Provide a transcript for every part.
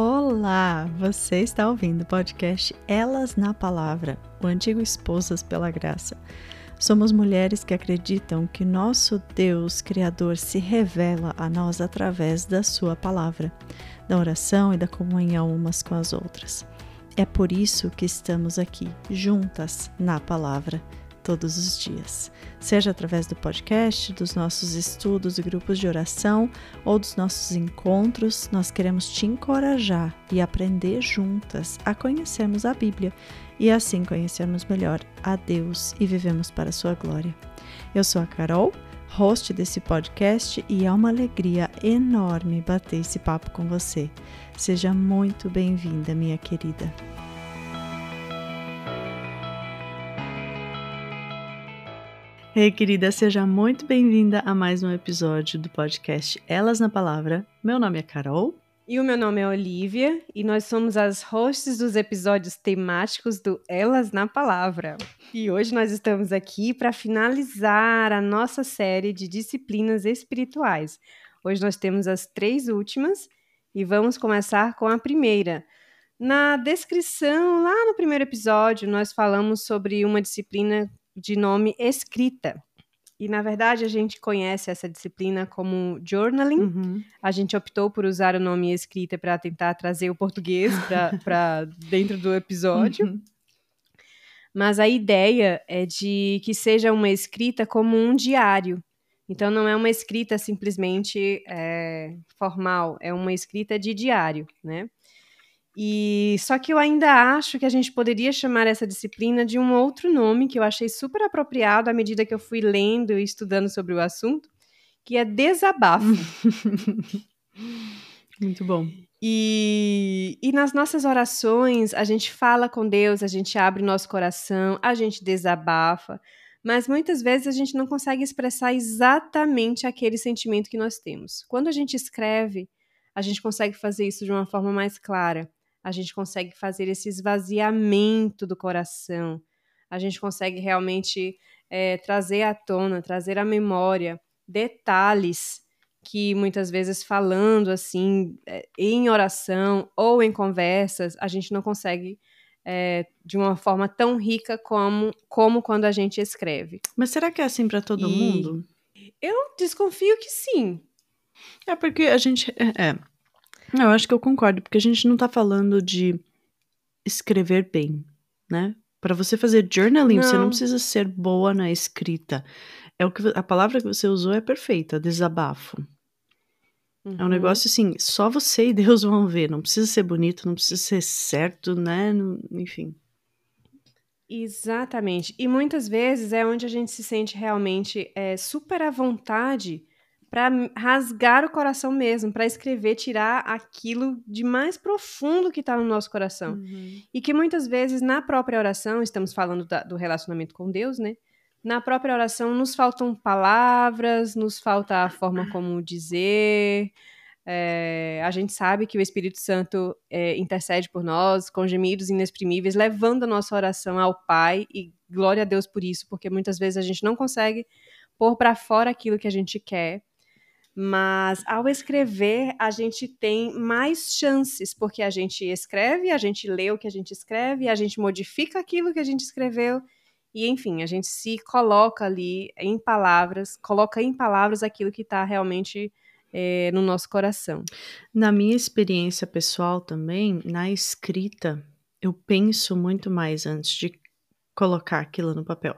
Olá! Você está ouvindo o podcast Elas na Palavra, o antigo Esposas pela Graça. Somos mulheres que acreditam que nosso Deus Criador se revela a nós através da Sua palavra, da oração e da comunhão umas com as outras. É por isso que estamos aqui, juntas na palavra todos os dias, seja através do podcast, dos nossos estudos e grupos de oração ou dos nossos encontros. Nós queremos te encorajar e aprender juntas a conhecermos a Bíblia e assim conhecermos melhor a Deus e vivemos para a sua glória. Eu sou a Carol, host desse podcast e é uma alegria enorme bater esse papo com você. Seja muito bem-vinda, minha querida. Ei, querida, seja muito bem-vinda a mais um episódio do podcast Elas na Palavra. Meu nome é Carol. E o meu nome é Olivia, e nós somos as hosts dos episódios temáticos do Elas na Palavra. E hoje nós estamos aqui para finalizar a nossa série de disciplinas espirituais. Hoje nós temos as três últimas e vamos começar com a primeira. Na descrição, lá no primeiro episódio, nós falamos sobre uma disciplina de nome escrita. E, na verdade, a gente conhece essa disciplina como journaling. Uhum. A gente optou por usar o nome escrita para tentar trazer o português para dentro do episódio. Uhum. Mas a ideia é de que seja uma escrita como um diário. Então, não é uma escrita simplesmente é, formal, é uma escrita de diário, né? E só que eu ainda acho que a gente poderia chamar essa disciplina de um outro nome que eu achei super apropriado à medida que eu fui lendo e estudando sobre o assunto, que é desabafo. Muito bom. E, e nas nossas orações, a gente fala com Deus, a gente abre nosso coração, a gente desabafa, mas muitas vezes a gente não consegue expressar exatamente aquele sentimento que nós temos. Quando a gente escreve, a gente consegue fazer isso de uma forma mais clara a gente consegue fazer esse esvaziamento do coração, a gente consegue realmente é, trazer à tona, trazer à memória detalhes que muitas vezes falando assim é, em oração ou em conversas a gente não consegue é, de uma forma tão rica como, como quando a gente escreve. Mas será que é assim para todo e mundo? Eu desconfio que sim. É porque a gente é, é eu acho que eu concordo, porque a gente não tá falando de escrever bem, né? Para você fazer journaling, não. você não precisa ser boa na escrita. É o que a palavra que você usou é perfeita, desabafo. Uhum. É um uhum. negócio assim, só você e Deus vão ver. Não precisa ser bonito, não precisa ser certo, né? Enfim. Exatamente. E muitas vezes é onde a gente se sente realmente é, super à vontade para rasgar o coração mesmo, para escrever, tirar aquilo de mais profundo que está no nosso coração. Uhum. E que muitas vezes na própria oração, estamos falando da, do relacionamento com Deus, né? Na própria oração nos faltam palavras, nos falta a forma como dizer. É, a gente sabe que o Espírito Santo é, intercede por nós com gemidos inexprimíveis, levando a nossa oração ao Pai, e glória a Deus por isso, porque muitas vezes a gente não consegue pôr para fora aquilo que a gente quer mas ao escrever, a gente tem mais chances, porque a gente escreve, a gente lê o que a gente escreve, a gente modifica aquilo que a gente escreveu, e enfim, a gente se coloca ali em palavras, coloca em palavras aquilo que está realmente é, no nosso coração. Na minha experiência pessoal também, na escrita, eu penso muito mais antes de colocar aquilo no papel.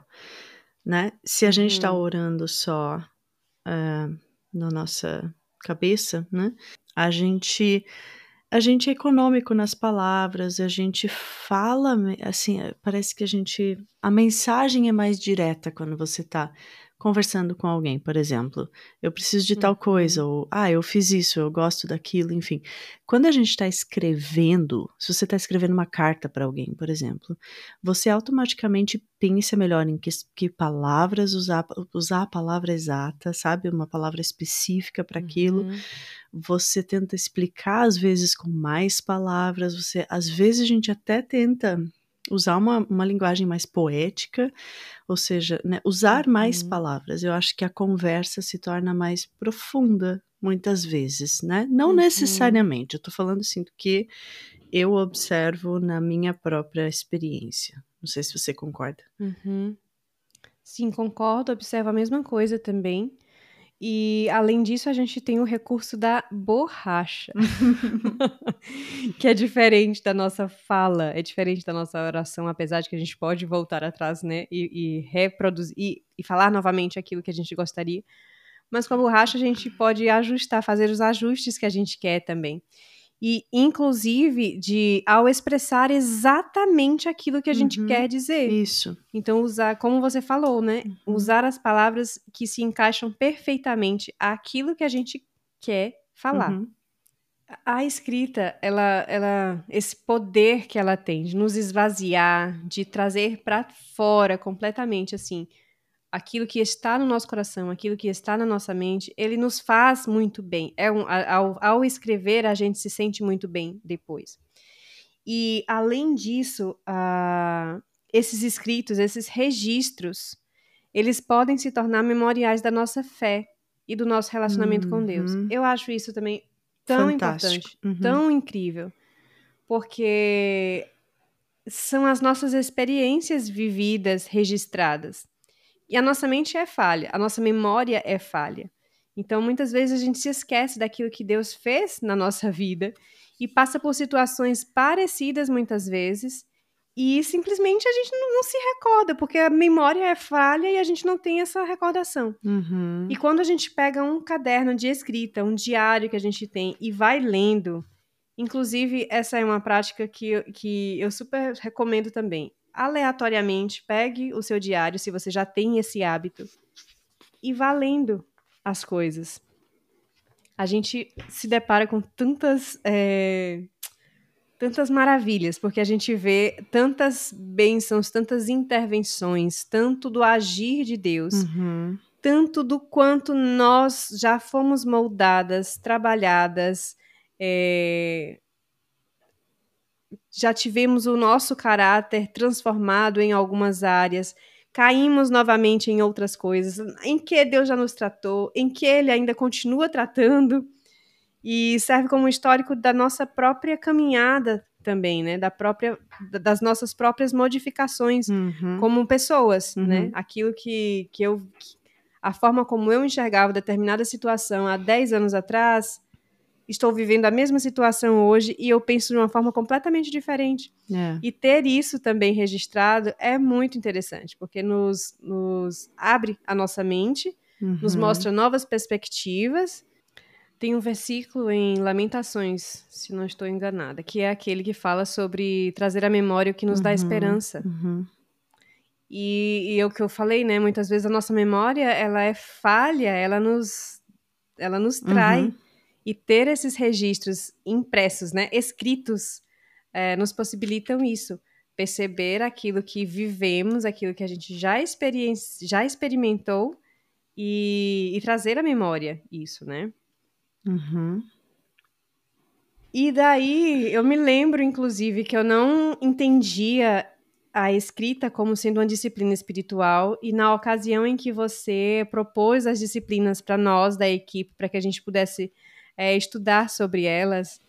Né? Se a gente está uhum. orando só. Uh, na nossa cabeça, né? A gente a gente é econômico nas palavras, a gente fala assim, parece que a gente a mensagem é mais direta quando você está conversando com alguém, por exemplo, eu preciso de tal coisa, uhum. ou ah, eu fiz isso, eu gosto daquilo, enfim. Quando a gente está escrevendo, se você está escrevendo uma carta para alguém, por exemplo, você automaticamente pensa melhor em que, que, palavras usar, usar a palavra exata, sabe? Uma palavra específica para aquilo. Uhum. Você tenta explicar, às vezes, com mais palavras, você, às vezes a gente até tenta usar uma, uma linguagem mais poética, ou seja, né, usar mais uhum. palavras. Eu acho que a conversa se torna mais profunda muitas vezes, né? Não Uhum. necessariamente, eu tô falando assim do que eu observo na minha própria experiência. Não sei se você concorda. Uhum. Sim, concordo, observo a mesma coisa também. E além disso, a gente tem o recurso da borracha, que é diferente da nossa fala, é diferente da nossa oração, apesar de que a gente pode voltar atrás, né, e, e reproduzir e, e falar novamente aquilo que a gente gostaria. Mas com a borracha a gente pode ajustar, fazer os ajustes que a gente quer também. E, inclusive, de ao expressar exatamente aquilo que a gente Uhum. quer dizer. Isso. Então, usar, como você falou, né? Uhum. Usar as palavras que se encaixam perfeitamente àquilo que a gente quer falar. Uhum. A escrita, ela, ela, esse poder que ela tem de nos esvaziar, de trazer para fora completamente assim aquilo que está no nosso coração, aquilo que está na nossa mente, ele nos faz muito bem. É um, ao, ao escrever, a gente se sente muito bem depois. E além disso, ah, esses escritos, esses registros, eles podem se tornar memoriais da nossa fé e do nosso relacionamento com Deus. Uhum. Eu acho isso também tão Fantástico. importante, Uhum. tão incrível, porque são as nossas experiências vividas, registradas. E a nossa mente é falha, a nossa memória é falha. Então, muitas vezes a gente se esquece daquilo que Deus fez na nossa vida e passa por situações parecidas muitas vezes e simplesmente a gente não, não se recorda, porque a memória é falha e a gente não tem essa recordação. Uhum. E quando a gente pega um caderno de escrita, um diário que a gente tem e vai lendo, inclusive essa é uma prática que, que eu super recomendo também. Aleatoriamente, pegue o seu diário, se você já tem esse hábito, e vá lendo as coisas. A gente se depara com tantas. é, tantas maravilhas, porque a gente vê tantas bênçãos, tantas intervenções, tanto do agir de Deus, Uhum. tanto do quanto nós já fomos moldadas, trabalhadas, é, já tivemos o nosso caráter transformado em algumas áreas, caímos novamente em outras coisas, em que Deus já nos tratou, em que Ele ainda continua tratando, e serve como histórico da nossa própria caminhada também, né? Da própria, das nossas próprias modificações Uhum. como pessoas, Uhum. né? Aquilo que, que eu. A forma como eu enxergava determinada situação há 10 anos atrás, estou vivendo a mesma situação hoje e eu penso de uma forma completamente diferente. É. E ter isso também registrado é muito interessante, porque nos, nos abre a nossa mente, nos Uhum. mostra novas perspectivas. Tem um versículo em Lamentações, se não estou enganada, que é aquele que fala sobre trazer à memória o que nos dá Uhum. esperança. Uhum. E, e é o que eu falei, né? Muitas vezes a nossa memória ela é falha, ela nos, ela nos trai. Uhum. E ter esses registros impressos, né? Escritos, eh, nos possibilitam isso. Perceber aquilo que vivemos, aquilo que a gente já, experien já experimentou e, e trazer à memória isso, né? Uhum. E daí eu me lembro, inclusive, que eu não entendia a escrita como sendo uma disciplina espiritual, e na ocasião em que você propôs as disciplinas para nós da equipe, para que a gente pudesse é, estudar sobre elas,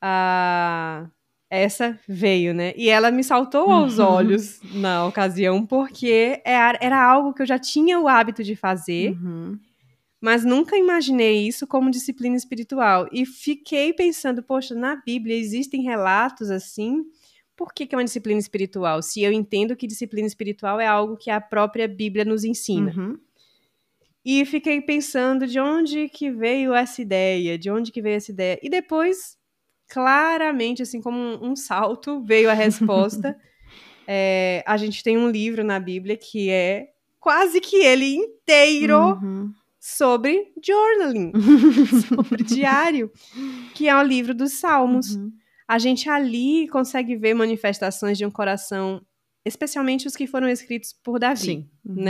a... essa veio, né? E ela me saltou aos Uhum. olhos na ocasião, porque era era algo que eu já tinha o hábito de fazer Uhum. mas nunca imaginei isso como disciplina espiritual. E fiquei pensando, poxa, na Bíblia existem relatos assim. Por que, que é uma disciplina espiritual? Se eu entendo que disciplina espiritual é algo que a própria Bíblia nos ensina. Uhum. E fiquei pensando de onde que veio essa ideia, de onde que veio essa ideia. E depois, claramente, assim como um, um salto, veio a resposta. É, a gente tem um livro na Bíblia que é quase que ele inteiro Uhum. sobre journaling, sobre diário, que é o livro dos Salmos. Uhum. A gente ali consegue ver manifestações de um coração, especialmente os que foram escritos por Davi, Sim. Uhum.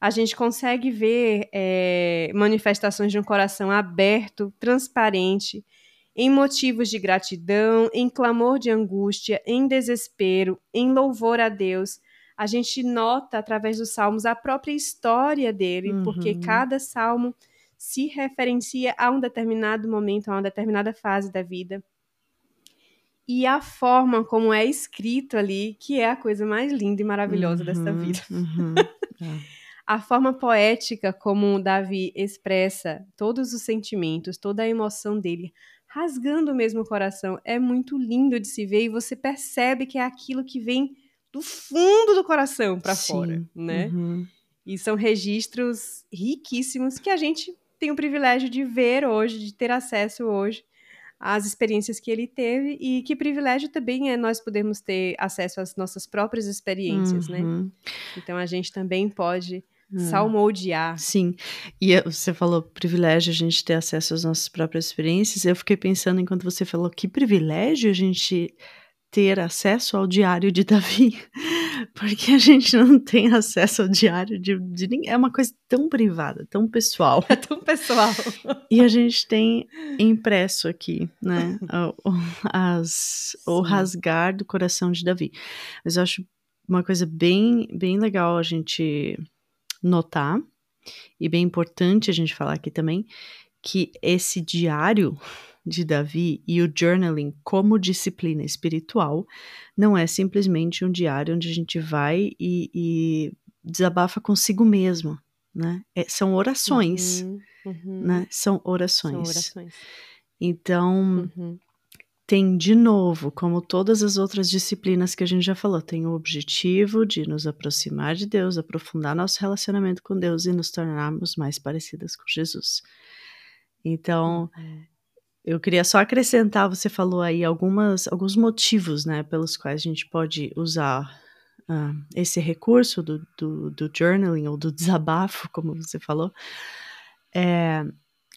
A gente consegue ver é, manifestações de um coração aberto, transparente, em motivos de gratidão, em clamor de angústia, em desespero, em louvor a Deus. A gente nota através dos salmos a própria história dele, porque Uhum. cada salmo se referencia a um determinado momento, a uma determinada fase da vida. E a forma como é escrito ali, que é a coisa mais linda e maravilhosa uhum, dessa vida. Uhum, é. A forma poética como Davi expressa todos os sentimentos, toda a emoção dele, rasgando mesmo o coração, é muito lindo de se ver e você percebe que é aquilo que vem do fundo do coração para fora, né? Uhum. E são registros riquíssimos que a gente tem o privilégio de ver hoje, de ter acesso hoje às experiências que ele teve e que privilégio também é nós podermos ter acesso às nossas próprias experiências, né? uhum. né? Então a gente também pode. Salmodiar. Sim. E você falou privilégio a gente ter acesso às nossas próprias experiências. Eu fiquei pensando enquanto você falou que privilégio a gente ter acesso ao diário de Davi, porque a gente não tem acesso ao diário de, de ninguém. É uma coisa tão privada, tão pessoal. É tão pessoal. E a gente tem impresso aqui, né, o, as, o rasgar do coração de Davi. Mas eu acho uma coisa bem, bem legal a gente notar, e bem importante a gente falar aqui também, que esse diário de Davi e o journaling como disciplina espiritual não é simplesmente um diário onde a gente vai e, e desabafa consigo mesmo, né? É, são orações, uhum, uhum. né? São orações. São orações. Então, uhum. Tem de novo, como todas as outras disciplinas que a gente já falou, tem o objetivo de nos aproximar de Deus, aprofundar nosso relacionamento com Deus e nos tornarmos mais parecidas com Jesus. Então, uhum. Eu queria só acrescentar, você falou aí algumas, alguns motivos, né, pelos quais a gente pode usar uh, esse recurso do, do, do, journaling ou do desabafo, como você falou. É,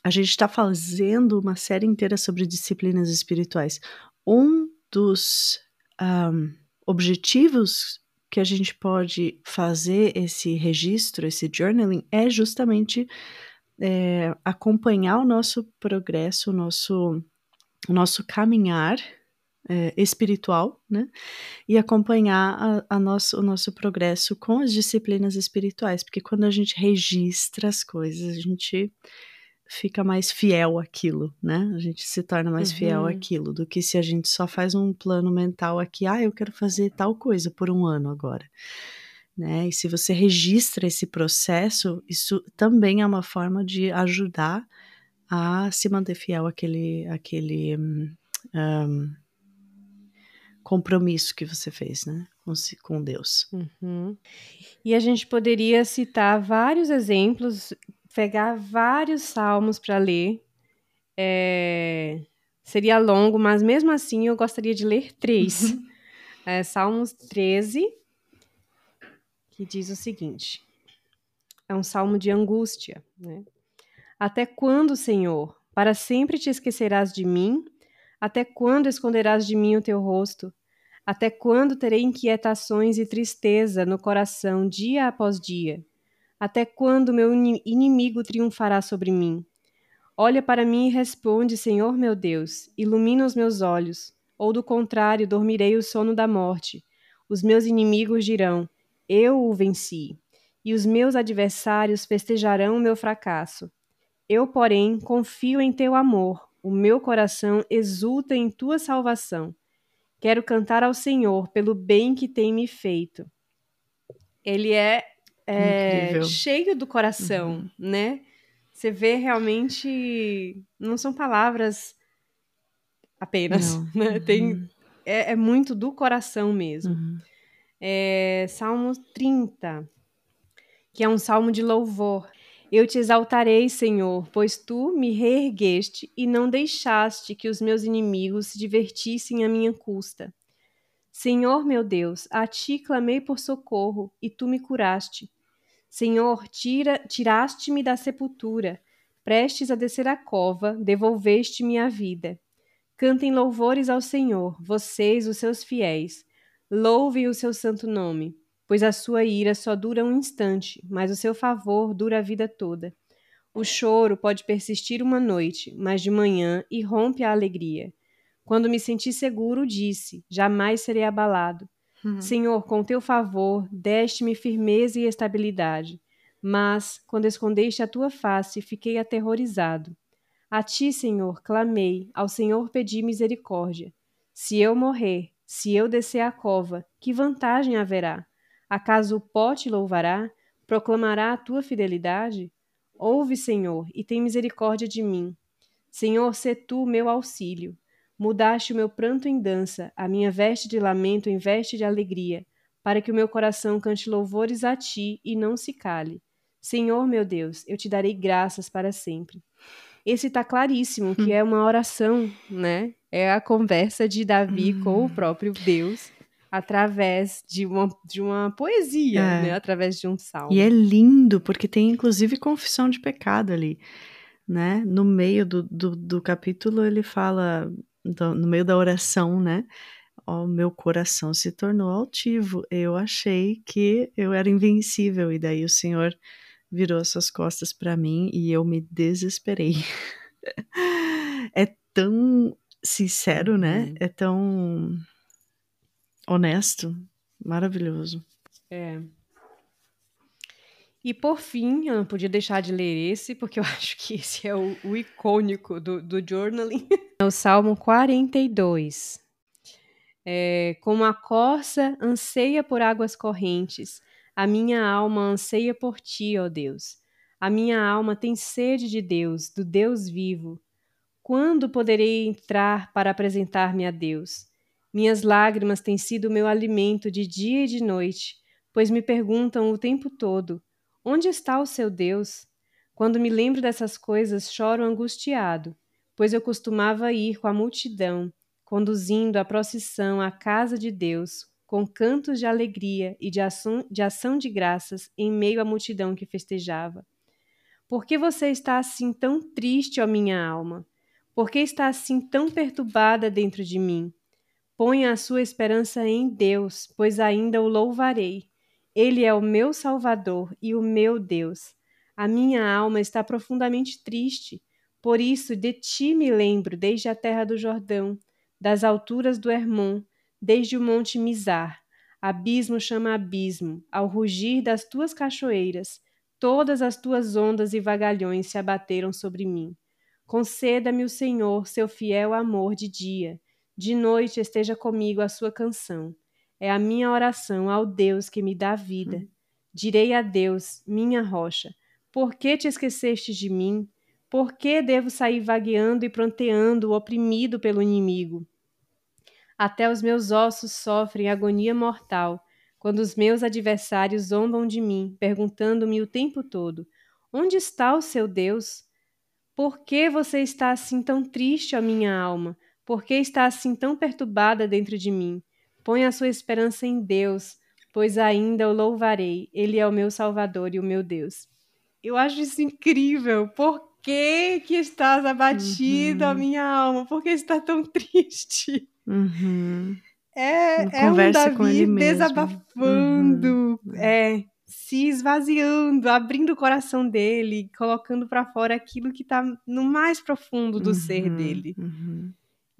a gente está fazendo uma série inteira sobre disciplinas espirituais. Um dos um, objetivos que a gente pode fazer esse registro, esse journaling, é justamente é, acompanhar o nosso progresso, o nosso, o nosso caminhar é, espiritual, né? E acompanhar a, a nosso, o nosso progresso com as disciplinas espirituais, porque quando a gente registra as coisas, a gente fica mais fiel àquilo, né? A gente se torna mais uhum. fiel àquilo do que se a gente só faz um plano mental aqui, ah, eu quero fazer tal coisa por um ano agora né? E se você registra esse processo, isso também é uma forma de ajudar a se manter fiel àquele, àquele um, compromisso que você fez, né? Com, com Deus. Uhum. E a gente poderia citar vários exemplos, pegar vários salmos para ler. É, seria longo, mas mesmo assim eu gostaria de ler três. Uhum. É, Salmos 13, que diz o seguinte: é um salmo de angústia. Né? Até quando, Senhor? Para sempre te esquecerás de mim? Até quando esconderás de mim o teu rosto? Até quando terei inquietações e tristeza no coração dia após dia? Até quando meu inimigo triunfará sobre mim? Olha para mim e responde, Senhor meu Deus, ilumina os meus olhos, ou do contrário, dormirei o sono da morte. Os meus inimigos dirão: eu o venci, e os meus adversários festejarão o meu fracasso. Eu, porém, confio em teu amor, o meu coração exulta em tua salvação. Quero cantar ao Senhor pelo bem que tem me feito. Ele é, é cheio do coração, uhum. né? Você vê realmente. Não são palavras apenas, não. né? Tem, uhum. é, é, muito do coração mesmo. Uhum é, Salmo 30, que é um salmo de louvor. Eu te exaltarei, Senhor, pois tu me reergueste e não deixaste que os meus inimigos se divertissem à minha custa. Senhor meu Deus, a ti clamei por socorro e tu me curaste. Senhor, tira, tiraste-me da sepultura, prestes a descer a cova, devolveste-me a vida. Cantem louvores ao Senhor, vocês, os seus fiéis Louve o seu santo nome, pois a sua ira só dura um instante, mas o seu favor dura a vida toda. O choro pode persistir uma noite, mas de manhã irrompe a alegria. Quando me senti seguro, disse: Jamais serei abalado. Uhum. Senhor, com teu favor, deste-me firmeza e estabilidade. Mas, quando escondeste a tua face, fiquei aterrorizado. A ti, Senhor, clamei, ao Senhor pedi misericórdia. Se eu morrer, se eu descer a cova, que vantagem haverá? Acaso o pó te louvará? Proclamará a tua fidelidade? Ouve, Senhor, e tem misericórdia de mim. Senhor, sê tu meu auxílio. Mudaste o meu pranto em dança, a minha veste de lamento em veste de alegria, para que o meu coração cante louvores a ti e não se cale. Senhor meu Deus, eu te darei graças para sempre. Esse está claríssimo que hum. é uma oração, né? É a conversa de Davi hum. com o próprio Deus através de uma, de uma poesia, é. né? Através de um salmo. E é lindo, porque tem inclusive confissão de pecado ali, né? No meio do, do, do capítulo ele fala, no meio da oração, né? O meu coração se tornou altivo. Eu achei que eu era invencível e daí o Senhor virou suas costas para mim e eu me desesperei. é tão sincero, né? Uhum. É tão honesto, maravilhoso. É. E por fim, eu não podia deixar de ler esse, porque eu acho que esse é o, o icônico do, do journaling. É o Salmo 42. É, Como a corça anseia por águas correntes, a minha alma anseia por ti, ó Deus. A minha alma tem sede de Deus, do Deus vivo. Quando poderei entrar para apresentar-me a Deus? Minhas lágrimas têm sido meu alimento de dia e de noite, pois me perguntam o tempo todo: onde está o seu Deus? Quando me lembro dessas coisas, choro angustiado, pois eu costumava ir com a multidão, conduzindo a procissão à casa de Deus, com cantos de alegria e de ação, de ação de graças em meio à multidão que festejava. Por que você está assim tão triste, ó minha alma? Por que está assim tão perturbada dentro de mim? Ponha a sua esperança em Deus, pois ainda o louvarei. Ele é o meu Salvador e o meu Deus. A minha alma está profundamente triste, por isso de ti me lembro desde a terra do Jordão, das alturas do Hermon, desde o monte Mizar. Abismo chama abismo, ao rugir das tuas cachoeiras, todas as tuas ondas e vagalhões se abateram sobre mim. Conceda-me o Senhor seu fiel amor de dia, de noite esteja comigo a sua canção. É a minha oração ao Deus que me dá vida. Hum. Direi a Deus, minha rocha, por que te esqueceste de mim? Por que devo sair vagueando e pronteando, oprimido pelo inimigo? Até os meus ossos sofrem agonia mortal, quando os meus adversários zombam de mim, perguntando-me o tempo todo: Onde está o seu Deus? Por que você está assim tão triste, ó minha alma? Por que está assim tão perturbada dentro de mim? Põe a sua esperança em Deus, pois ainda o louvarei. Ele é o meu Salvador e o meu Deus. Eu acho isso incrível. Por que, que estás abatido, uhum. minha alma? Por que está tão triste? Uhum. É, é um Davi desabafando, uhum. é, se esvaziando, abrindo o coração dele, colocando para fora aquilo que está no mais profundo do ser uhum, dele. Uhum.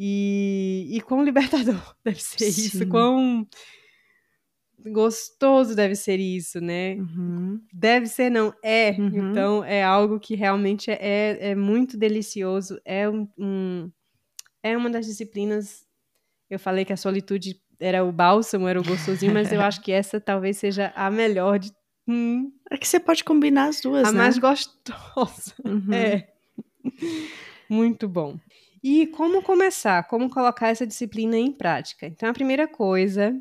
E, e quão libertador deve ser Sim. isso, quão gostoso deve ser isso, né? Uhum. Deve ser, não, é. Uhum. Então, é algo que realmente é, é, é muito delicioso. É, um, um, é uma das disciplinas eu falei que a solitude era o bálsamo, era o gostosinho, mas eu acho que essa talvez seja a melhor de. Hum. É que você pode combinar as duas, a né? A mais gostosa. Uhum. É. Muito bom. E como começar? Como colocar essa disciplina em prática? Então, a primeira coisa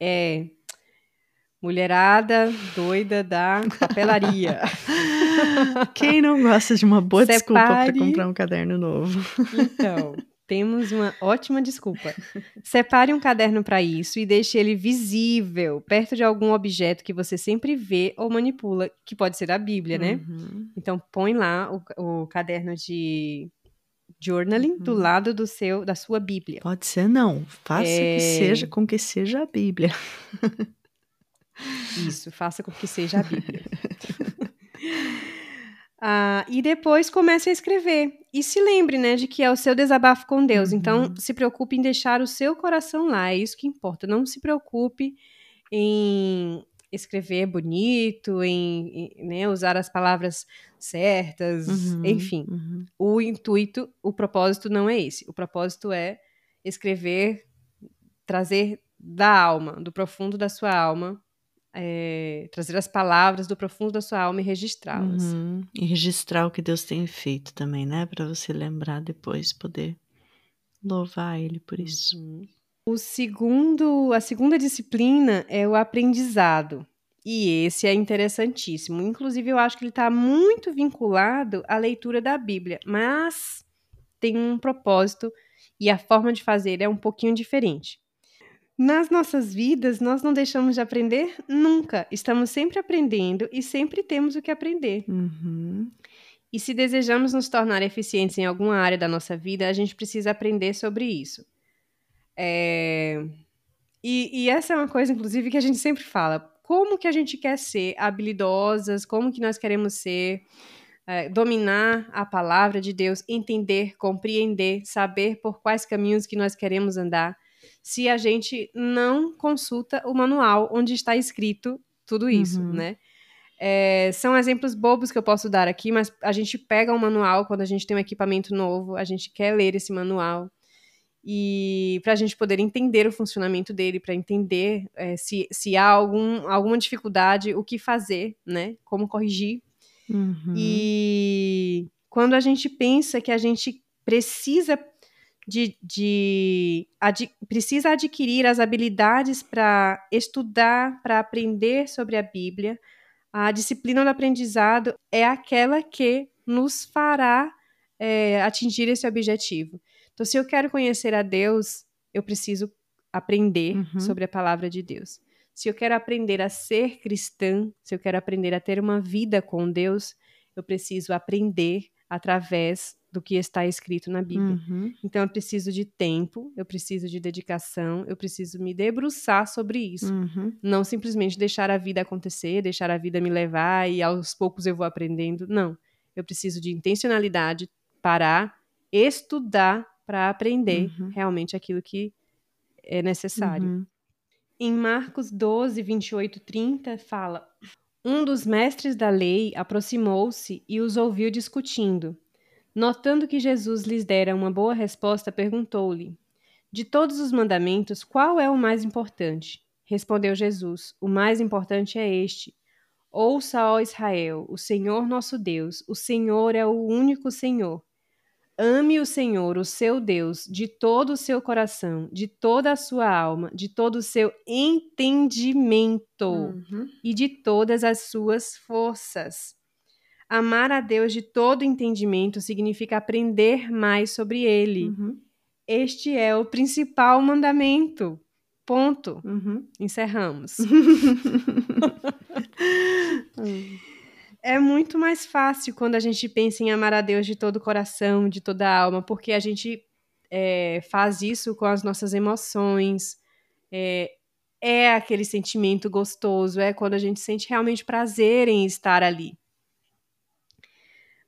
é mulherada doida da papelaria. Quem não gosta de uma boa Separe... desculpa para comprar um caderno novo? Então, temos uma ótima desculpa. Separe um caderno para isso e deixe ele visível, perto de algum objeto que você sempre vê ou manipula, que pode ser a Bíblia, né? Uhum. Então põe lá o, o caderno de journaling uhum. do lado do seu da sua Bíblia. Pode ser não, faça é... que seja com que seja a Bíblia. Isso, faça com que seja a Bíblia. Ah, e depois comece a escrever. E se lembre, né, de que é o seu desabafo com Deus. Então, uhum. Então, se preocupe em deixar o seu coração lá. É isso que importa. Não se preocupe em escrever bonito, em, em né, usar as palavras certas, Uhum, enfim. uhum. O intuito, o propósito não é esse. O propósito é escrever, trazer da alma, do profundo da sua alma, é, trazer as palavras do profundo da sua alma e registrá-las. Uhum. E registrar o que Deus tem feito também, né? Para você lembrar depois, poder louvar Ele por isso. Uhum. O segundo, a segunda disciplina é o aprendizado. E esse é interessantíssimo. Inclusive, eu acho que ele está muito vinculado à leitura da Bíblia, mas tem um propósito e a forma de fazer é um pouquinho diferente. Nas nossas vidas, nós não deixamos de aprender nunca. Estamos sempre aprendendo e sempre temos o que aprender. Uhum. E se desejamos nos tornar eficientes em alguma área da nossa vida, a gente precisa aprender sobre isso. É... E, e, essa é uma coisa, inclusive, que a gente sempre fala. Como que a gente quer ser habilidosas? Como que nós queremos ser? É, dominar a palavra de Deus, entender, compreender, saber por quais caminhos que nós queremos andar, se a gente não consulta o manual onde está escrito tudo isso, Uhum. né? É, são exemplos bobos que eu posso dar aqui, mas a gente pega um manual quando a gente tem um equipamento novo, a gente quer ler esse manual e para a gente poder entender o funcionamento dele, para entender é, se, se há algum, alguma dificuldade, o que fazer, né? Como corrigir. Uhum. E quando a gente pensa que a gente precisa de, de ad, precisa adquirir as habilidades para estudar, para aprender sobre a Bíblia, a disciplina do aprendizado é aquela que nos fará é, atingir esse objetivo. Então, se eu quero conhecer a Deus, eu preciso aprender Uhum. sobre a palavra de Deus. Se eu quero aprender a ser cristã, se eu quero aprender a ter uma vida com Deus, eu preciso aprender através do que está escrito na Bíblia. Uhum. Então, eu preciso de tempo, eu preciso de dedicação, eu preciso me debruçar sobre isso. Uhum. Não simplesmente deixar a vida acontecer, deixar a vida me levar e aos poucos eu vou aprendendo. Não. Eu preciso de intencionalidade, parar, estudar para aprender Uhum. realmente aquilo que é necessário. Uhum. Em Marcos 12, 28, 30, fala: Um dos mestres da lei aproximou-se e os ouviu discutindo. Notando que Jesus lhes dera uma boa resposta, perguntou-lhe: De todos os mandamentos, qual é o mais importante? Respondeu Jesus: O mais importante é este. Ouça, ó Israel, o Senhor nosso Deus, o Senhor é o único Senhor. Ame o Senhor, o seu Deus, de todo o seu coração, de toda a sua alma, de todo o seu entendimento Uhum. e de todas as suas forças. Amar a Deus de todo entendimento significa aprender mais sobre Ele. Uhum. Este é o principal mandamento. Ponto. Uhum. Encerramos. É muito mais fácil quando a gente pensa em amar a Deus de todo o coração, de toda a alma, porque a gente é, faz isso com as nossas emoções. É, é aquele sentimento gostoso, é quando a gente sente realmente prazer em estar ali.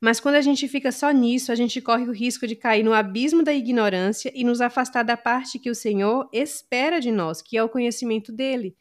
Mas quando a gente fica só nisso, a gente corre o risco de cair no abismo da ignorância e nos afastar da parte que o Senhor espera de nós, que é o conhecimento dele.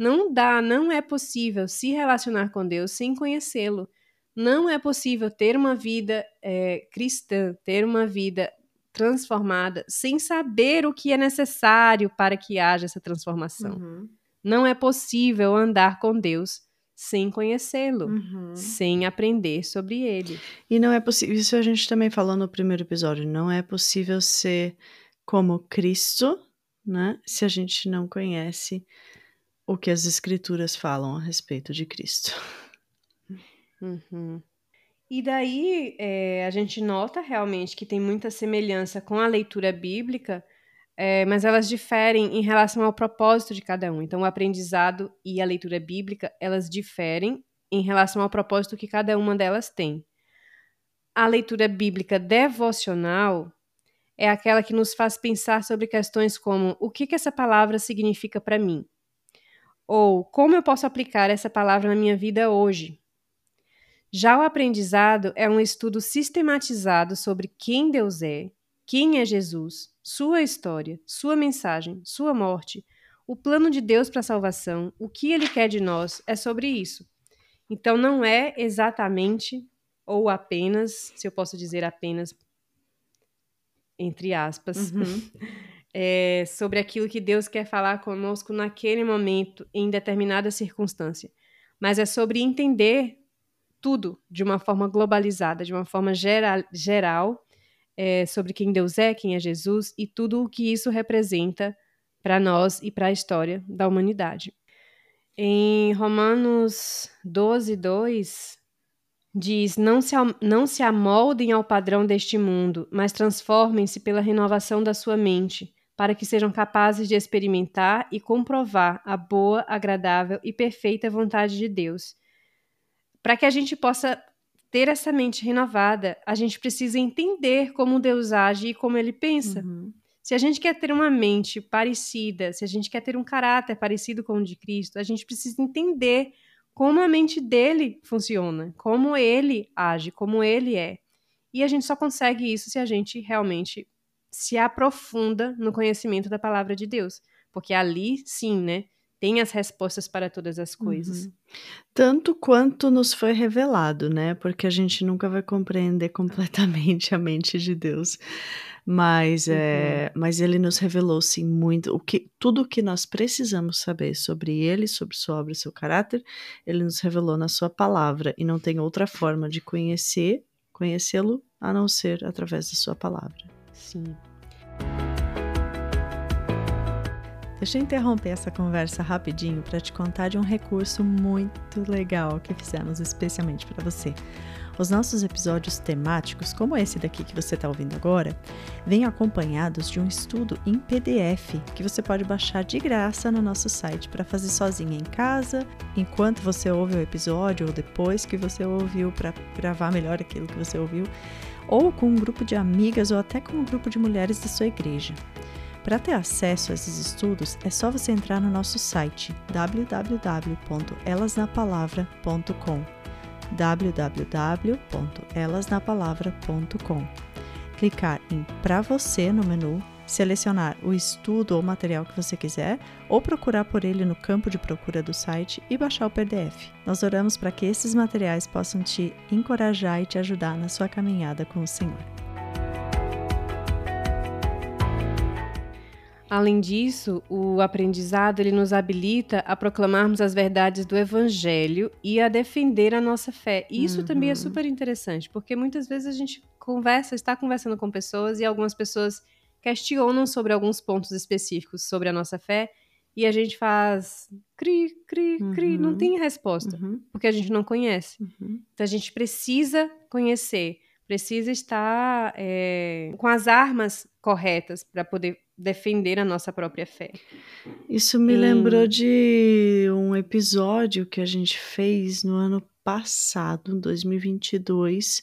Não dá, não é possível se relacionar com Deus sem conhecê-lo. Não é possível ter uma vida é, cristã, ter uma vida transformada, sem saber o que é necessário para que haja essa transformação. Uhum. Não é possível andar com Deus sem conhecê-lo, Uhum. sem aprender sobre ele. E não é possível, isso a gente também falou no primeiro episódio, não é possível ser como Cristo, né, se a gente não conhece o que as escrituras falam a respeito de Cristo. Uhum. E daí é, a gente nota realmente que tem muita semelhança com a leitura bíblica, é, mas elas diferem em relação ao propósito de cada um. Então, o aprendizado e a leitura bíblica, elas diferem em relação ao propósito que cada uma delas tem. A leitura bíblica devocional é aquela que nos faz pensar sobre questões como o que, que essa palavra significa para mim? Ou como eu posso aplicar essa palavra na minha vida hoje? Já o aprendizado é um estudo sistematizado sobre quem Deus é, quem é Jesus, sua história, sua mensagem, sua morte, o plano de Deus para a salvação, o que ele quer de nós, é sobre isso. Então não é exatamente ou apenas, se eu posso dizer apenas entre aspas, uhum. é, sobre aquilo que Deus quer falar conosco naquele momento, em determinada circunstância. Mas é sobre entender tudo de uma forma globalizada, de uma forma geral, geral é, sobre quem Deus é, quem é Jesus e tudo o que isso representa para nós e para a história da humanidade. Em Romanos 12, 2, diz: não se, não se amoldem ao padrão deste mundo, mas transformem-se pela renovação da sua mente, para que sejam capazes de experimentar e comprovar a boa, agradável e perfeita vontade de Deus. Para que a gente possa ter essa mente renovada, a gente precisa entender como Deus age e como ele pensa. Uhum. Se a gente quer ter uma mente parecida, se a gente quer ter um caráter parecido com o de Cristo, a gente precisa entender como a mente dele funciona, como ele age, como ele é. E a gente só consegue isso se a gente realmente se aprofunda no conhecimento da palavra de Deus. Porque ali, sim, né? Tem as respostas para todas as coisas. Uhum. Tanto quanto nos foi revelado, né? Porque a gente nunca vai compreender completamente a mente de Deus. Mas, uhum. é, mas ele nos revelou sim muito o que tudo o que nós precisamos saber sobre ele, sobre sua obra e seu caráter, ele nos revelou na sua palavra e não tem outra forma de conhecer, conhecê-lo a não ser através da sua palavra. Sim. Deixa eu interromper essa conversa rapidinho para te contar de um recurso muito legal que fizemos especialmente para você. Os nossos episódios temáticos, como esse daqui que você está ouvindo agora, vêm acompanhados de um estudo em PDF que você pode baixar de graça no nosso site para fazer sozinha em casa, enquanto você ouve o episódio ou depois que você ouviu para gravar melhor aquilo que você ouviu, ou com um grupo de amigas ou até com um grupo de mulheres da sua igreja. Para ter acesso a esses estudos, é só você entrar no nosso site www.elasnapalavra.com www.elasnapalavra.com. Clicar em Para Você no menu, selecionar o estudo ou material que você quiser ou procurar por ele no campo de procura do site e baixar o PDF. Nós oramos para que esses materiais possam te encorajar e te ajudar na sua caminhada com o Senhor. Além disso, o aprendizado ele nos habilita a proclamarmos as verdades do Evangelho e a defender a nossa fé. E isso uhum. também é super interessante, porque muitas vezes a gente conversa, está conversando com pessoas e algumas pessoas questionam sobre alguns pontos específicos sobre a nossa fé e a gente faz cri, cri, cri, uhum. não tem resposta, uhum. porque a gente não conhece. Uhum. Então a gente precisa conhecer, precisa estar é, com as armas corretas para poder defender a nossa própria fé. Isso me e... lembrou de um episódio que a gente fez no ano passado, 2022.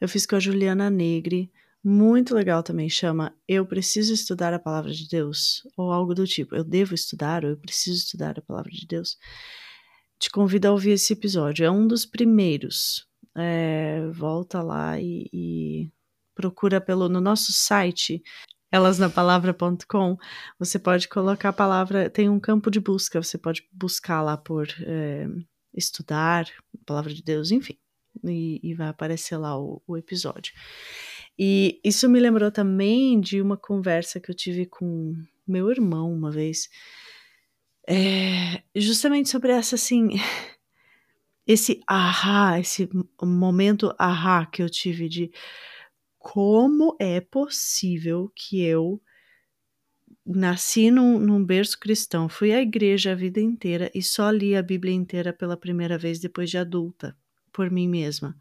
Eu fiz com a Juliana Negri. Muito legal também, chama Eu Preciso Estudar a Palavra de Deus, ou algo do tipo. Eu devo estudar, ou eu preciso estudar a Palavra de Deus. Te convido a ouvir esse episódio. É um dos primeiros. É, volta lá e, e procura pelo no nosso site elasnapalavra.com, você pode colocar a palavra, tem um campo de busca, você pode buscar lá por é, estudar, a palavra de Deus, enfim, e, e vai aparecer lá o, o, episódio. E isso me lembrou também de uma conversa que eu tive com meu irmão uma vez, é, justamente sobre essa, assim, esse ahá, esse momento ahá que eu tive de como é possível que eu nasci num, num, berço cristão, fui à igreja a vida inteira e só li a Bíblia inteira pela primeira vez depois de adulta, por mim mesma.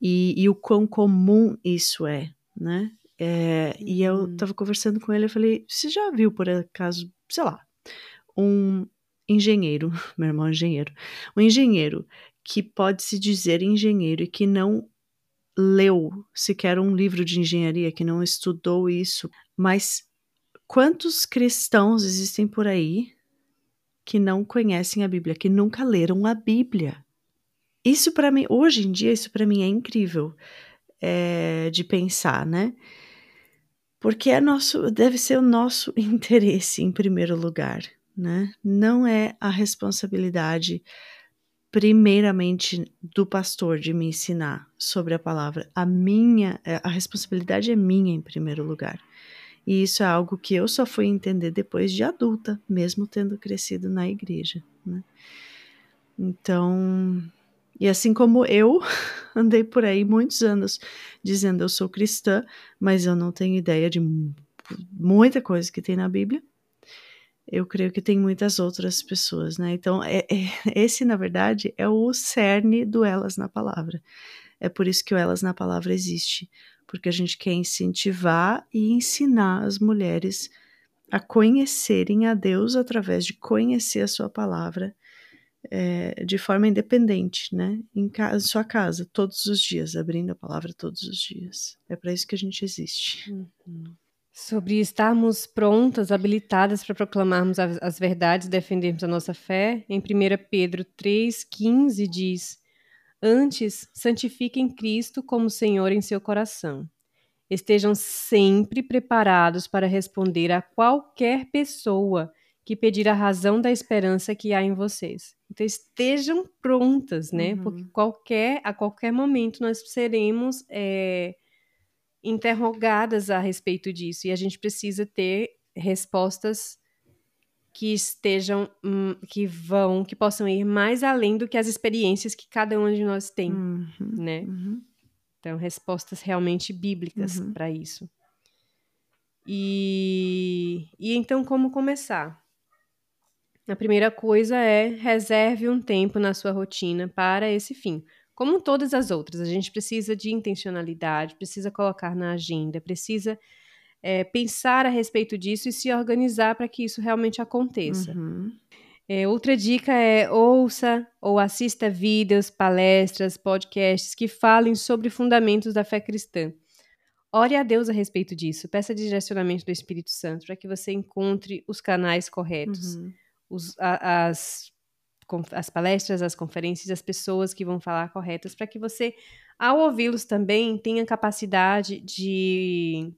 E, e o quão comum isso é, né? É, e eu uhum. tava conversando com ele, eu falei, você já viu por acaso, sei lá, um engenheiro, meu irmão é engenheiro, um engenheiro que pode se dizer engenheiro e que não leu sequer um livro de engenharia, que não estudou isso, mas quantos cristãos existem por aí que não conhecem a Bíblia, que nunca leram a Bíblia? Isso para mim, hoje em dia, isso para mim é incrível é, de pensar, né? Porque é nosso, deve ser o nosso interesse em primeiro lugar, né? Não é a responsabilidade primeiramente do pastor de me ensinar sobre a palavra. A minha, é, a responsabilidade é minha em primeiro lugar. E isso é algo que eu só fui entender depois de adulta, mesmo tendo crescido na igreja, né? Então, e assim como eu andei por aí muitos anos dizendo eu sou cristã, mas eu não tenho ideia de muita coisa que tem na Bíblia, eu creio que tem muitas outras pessoas, né? Então, é, é, esse, na verdade, é o cerne do Elas na Palavra. É por isso que o Elas na Palavra existe, porque a gente quer incentivar e ensinar as mulheres a conhecerem a Deus através de conhecer a sua palavra é, de forma independente, né? Em casa, sua casa, todos os dias, abrindo a palavra todos os dias. É para isso que a gente existe. Uhum. Sobre estarmos prontas, habilitadas para proclamarmos as, as verdades defendermos a nossa fé, em 1 Pedro 3,15 diz: Antes, santifiquem Cristo como Senhor em seu coração. Estejam sempre preparados para responder a qualquer pessoa que pedir a razão da esperança que há em vocês. Então estejam prontas, né? Uhum. Porque qualquer, a qualquer momento nós seremos é, interrogadas a respeito disso e a gente precisa ter respostas que estejam, hum, que vão, que possam ir mais além do que as experiências que cada um de nós tem, uhum, né? Uhum. Então, respostas realmente bíblicas uhum. para isso. E, e então, como começar? A primeira coisa é reserve um tempo na sua rotina para esse fim. Como todas as outras, a gente precisa de intencionalidade, precisa colocar na agenda, precisa é, pensar a respeito disso e se organizar para que isso realmente aconteça. Uhum. É, outra dica é ouça ou assista vídeos, palestras, podcasts que falem sobre fundamentos da fé cristã. Ore a Deus a respeito disso, peça direcionamento do Espírito Santo para que você encontre os canais corretos, uhum. Os, a, as as palestras, as conferências, as pessoas que vão falar corretas, para que você, ao ouvi-los também, tenha capacidade de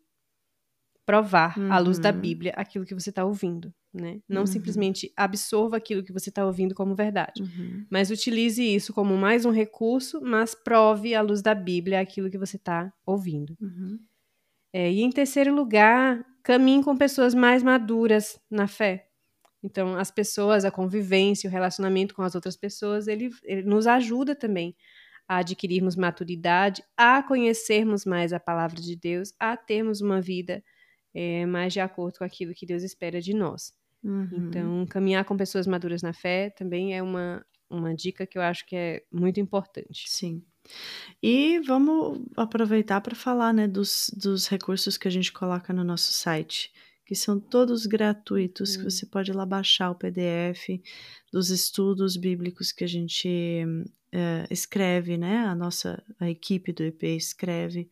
provar, uhum. à luz da uhum. Bíblia, aquilo que você está ouvindo. Né? Não uhum. simplesmente absorva aquilo que você está ouvindo como verdade, uhum. mas utilize isso como mais um recurso, mas prove à luz da Bíblia aquilo que você está ouvindo. Uhum. É, e em terceiro lugar, caminhe com pessoas mais maduras na fé. Então, as pessoas, a convivência, o relacionamento com as outras pessoas, ele, ele nos ajuda também a adquirirmos maturidade, a conhecermos mais a palavra de Deus, a termos uma vida é, mais de acordo com aquilo que Deus espera de nós. Uhum. Então, caminhar com pessoas maduras na fé também é uma, uma dica que eu acho que é muito importante. Sim. E vamos aproveitar para falar né, dos, dos recursos que a gente coloca no nosso site que são todos gratuitos, que você pode lá baixar o PDF dos estudos bíblicos que a gente é, escreve, né? A nossa a equipe do EP escreve,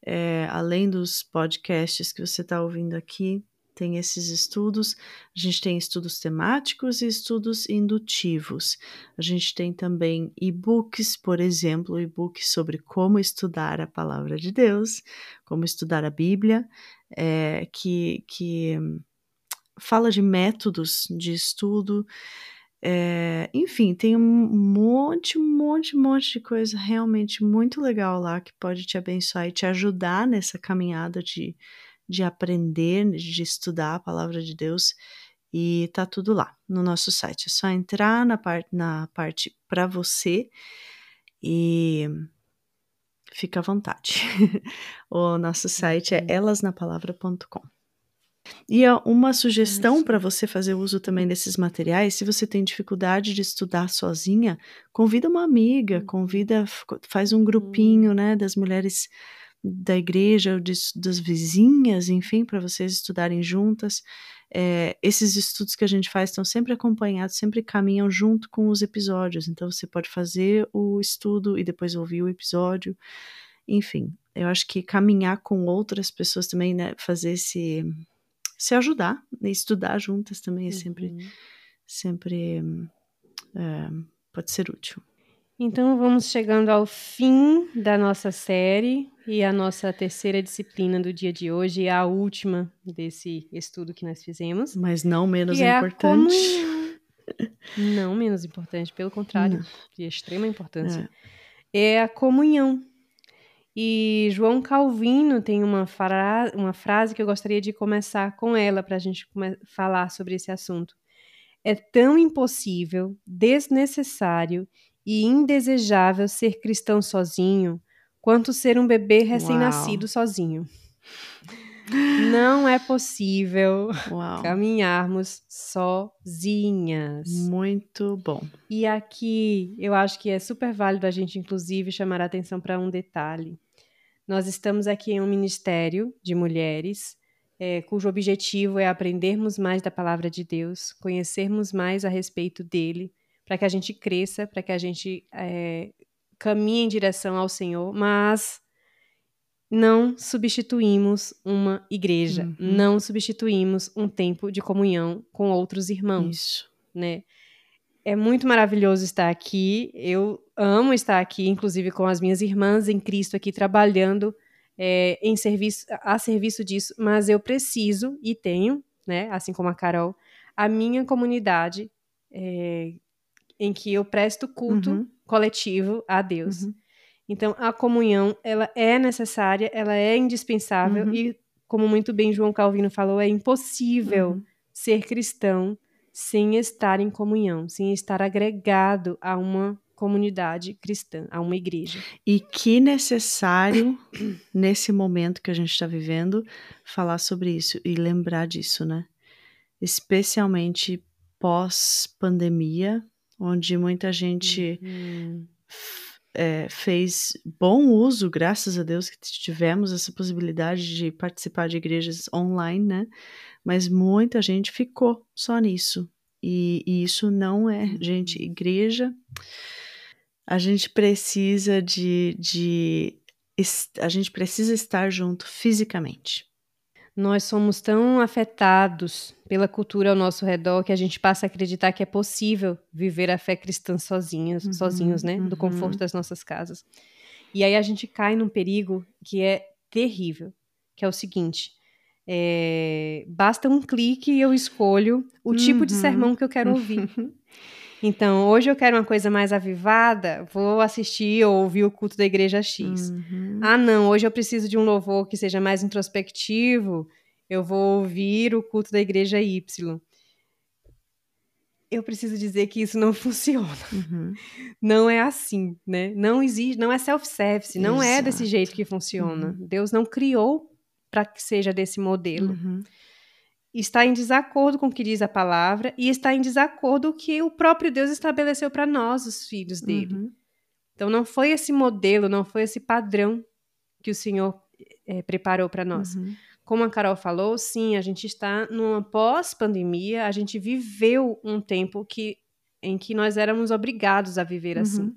é, além dos podcasts que você está ouvindo aqui, tem esses estudos. A gente tem estudos temáticos e estudos indutivos. A gente tem também e-books, por exemplo, e-books sobre como estudar a palavra de Deus, como estudar a Bíblia é, que, que fala de métodos de estudo. É, enfim, tem um monte, monte, monte de coisa realmente muito legal lá que pode te abençoar e te ajudar nessa caminhada de, de aprender, de estudar a palavra de Deus. E tá tudo lá no nosso site. É só entrar na, parte na parte para você e fica à vontade. o nosso site é elasnapalavra.com. E uma sugestão para você fazer uso também desses materiais, se você tem dificuldade de estudar sozinha, convida uma amiga, uhum. convida, faz um grupinho, uhum. né, das mulheres da igreja, de, das vizinhas, enfim, para vocês estudarem juntas. É, esses estudos que a gente faz estão sempre acompanhados, sempre caminham junto com os episódios. Então você pode fazer o estudo e depois ouvir o episódio. Enfim, eu acho que caminhar com outras pessoas também, né, fazer esse se ajudar, né, estudar juntas também é sempre uhum. sempre é, pode ser útil. Então vamos chegando ao fim da nossa série e a nossa terceira disciplina do dia de hoje e a última desse estudo que nós fizemos. Mas não menos é importante. Não menos importante, pelo contrário, de extrema importância. É. a comunhão. E João Calvino tem uma, fra uma frase que eu gostaria de começar com ela para a gente falar sobre esse assunto. É tão impossível, desnecessário e indesejável ser cristão sozinho quanto ser um bebê recém-nascido sozinho. Não é possível Uau. caminharmos sozinhas. Muito bom. E aqui eu acho que é super válido a gente, inclusive, chamar a atenção para um detalhe. Nós estamos aqui em um ministério de mulheres, é, cujo objetivo é aprendermos mais da palavra de Deus, conhecermos mais a respeito dele, para que a gente cresça, para que a gente é, caminhe em direção ao Senhor, mas não substituímos uma igreja, Uhum. não substituímos um tempo de comunhão com outros irmãos, Isso. né? É muito maravilhoso estar aqui. Eu amo estar aqui, inclusive com as minhas irmãs em Cristo aqui trabalhando é, em serviço, a serviço disso. Mas eu preciso e tenho, né? Assim como a Carol, a minha comunidade é, em que eu presto culto Uhum. coletivo a Deus. Uhum. Então, a comunhão, ela é necessária, ela é indispensável Uhum. e, como muito bem João Calvino falou, é impossível Uhum. ser cristão sem estar em comunhão, sem estar agregado a uma comunidade cristã, a uma igreja. E que necessário, nesse momento que a gente está vivendo, falar sobre isso e lembrar disso, né? Especialmente pós-pandemia, onde muita gente Hum, é, fez bom uso, graças a Deus que tivemos essa possibilidade de participar de igrejas online, né? Mas muita gente ficou só nisso. E, e isso não é, gente, igreja. A gente precisa de, de. A gente precisa estar junto fisicamente. Nós somos tão afetados pela cultura ao nosso redor que a gente passa a acreditar que é possível viver a fé cristã sozinhos, Uhum, sozinhos, né? Do uhum. conforto das nossas casas. E aí a gente cai num perigo que é terrível, que é o seguinte: é, basta um clique e eu escolho o tipo de Uhum. sermão que eu quero ouvir. Então, hoje eu quero uma coisa mais avivada, vou assistir ou ouvir o culto da igreja X. Uhum. Ah, não, hoje eu preciso de um louvor que seja mais introspectivo, eu vou ouvir o culto da igreja Y. Eu preciso dizer que isso não funciona. Uhum. Não é assim, né? Não existe, não é self-service, não é desse Exato. jeito que funciona. Deus não criou para que seja desse modelo. Uhum. Está em desacordo com o que diz a palavra e está em desacordo com o que o próprio Deus estabeleceu para nós, os filhos dele. Uhum. Então não foi esse modelo, não foi esse padrão que o Senhor eh, preparou para nós. Uhum. Como a Carol falou, sim, a gente está numa pós-pandemia, a gente viveu um tempo que, em que nós éramos obrigados a viver assim. Uhum.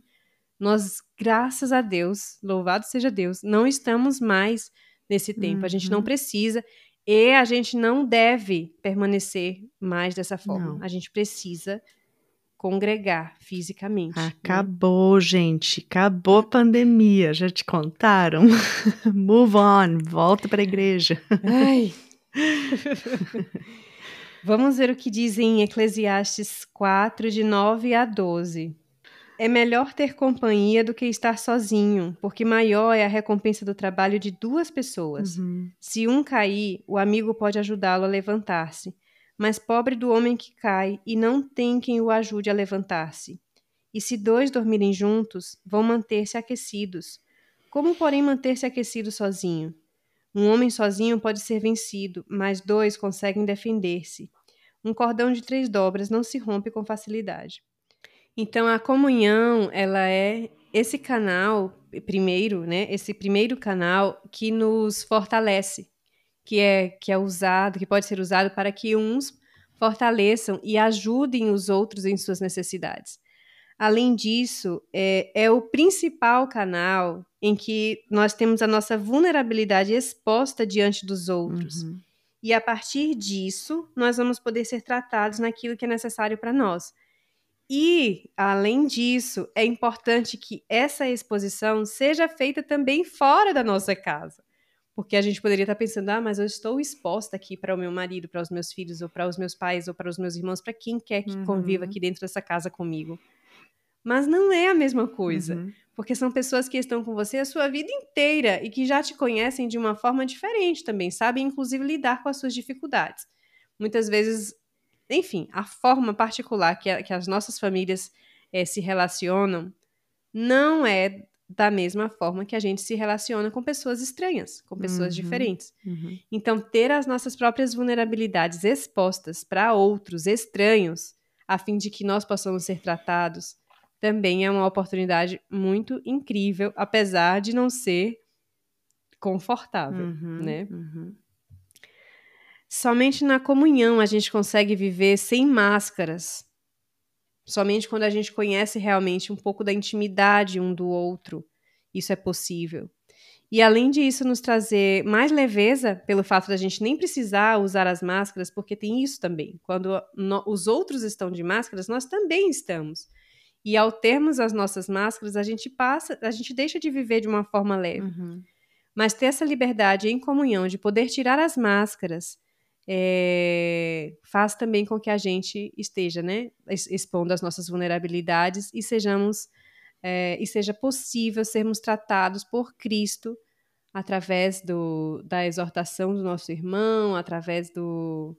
Nós, graças a Deus, louvado seja Deus, não estamos mais nesse tempo. A gente não Uhum. precisa e a gente não deve permanecer mais dessa forma. Não. A gente precisa congregar fisicamente. né? Acabou, gente. Acabou a pandemia. Já te contaram? Move on. Volta para a igreja. Ai. Vamos ver o que diz em Eclesiastes 4, de 9 a 12. É melhor ter companhia do que estar sozinho, porque maior é a recompensa do trabalho de duas pessoas. Uhum. Se um cair, o amigo pode ajudá-lo a levantar-se. Mas pobre do homem que cai e não tem quem o ajude a levantar-se. E se dois dormirem juntos, vão manter-se aquecidos. Como, porém, manter-se aquecido sozinho? Um homem sozinho pode ser vencido, mas dois conseguem defender-se. Um cordão de três dobras não se rompe com facilidade. Então, a comunhão, ela é esse canal, primeiro, né? Esse primeiro canal que nos fortalece, que é, que é usado, que pode ser usado para que uns fortaleçam e ajudem os outros em suas necessidades. Além disso, é, é o principal canal em que nós temos a nossa vulnerabilidade exposta diante dos outros. Uhum. E a partir disso, nós vamos poder ser tratados naquilo que é necessário para nós. E, além disso, é importante que essa exposição seja feita também fora da nossa casa. Porque a gente poderia estar pensando, ah, mas eu estou exposta aqui para o meu marido, para os meus filhos, ou para os meus pais, ou para os meus irmãos, para quem quer que uhum. conviva aqui dentro dessa casa comigo. Mas não é a mesma coisa. Uhum. Porque são pessoas que estão com você a sua vida inteira e que já te conhecem de uma forma diferente também, sabem inclusive lidar com as suas dificuldades. Muitas vezes enfim, a forma particular que, a, que as nossas famílias é, se relacionam não é da mesma forma que a gente se relaciona com pessoas estranhas, com pessoas uhum, diferentes. Uhum. Então, ter as nossas próprias vulnerabilidades expostas para outros estranhos, a fim de que nós possamos ser tratados, também é uma oportunidade muito incrível, apesar de não ser confortável, uhum, né? Somente na comunhão a gente consegue viver sem máscaras. Somente quando a gente conhece realmente um pouco da intimidade um do outro, isso é possível. E além disso, nos trazer mais leveza pelo fato da gente nem precisar usar as máscaras, porque tem isso também. Quando no, os outros estão de máscaras, nós também estamos. E ao termos as nossas máscaras, a gente passa, a gente deixa de viver de uma forma leve. Uhum. Mas ter essa liberdade em comunhão de poder tirar as máscaras é, faz também com que a gente esteja, né, expondo as nossas vulnerabilidades e sejamos é, e seja possível sermos tratados por Cristo através do, da exortação do nosso irmão, através do,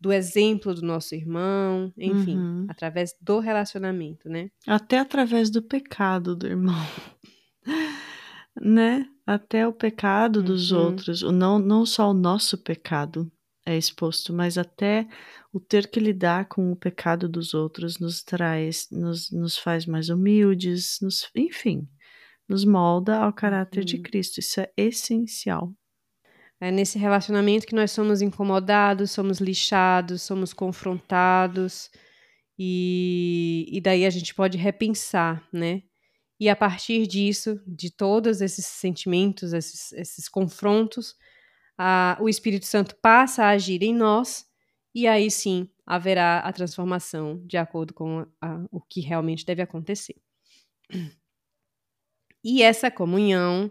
do exemplo do nosso irmão, enfim, uhum. através do relacionamento, né? Até através do pecado do irmão, né? Até o pecado uhum. dos outros, não, não só o nosso pecado, é exposto, mas até o ter que lidar com o pecado dos outros nos traz, nos, nos faz mais humildes, nos, enfim, nos molda ao caráter de uhum. Cristo. Isso é essencial. É nesse relacionamento que nós somos incomodados, somos lixados, somos confrontados, e, e daí a gente pode repensar, né? E a partir disso, de todos esses sentimentos, esses, esses confrontos, a, o Espírito Santo passa a agir em nós, e aí sim haverá a transformação de acordo com a, o que realmente deve acontecer. E essa comunhão,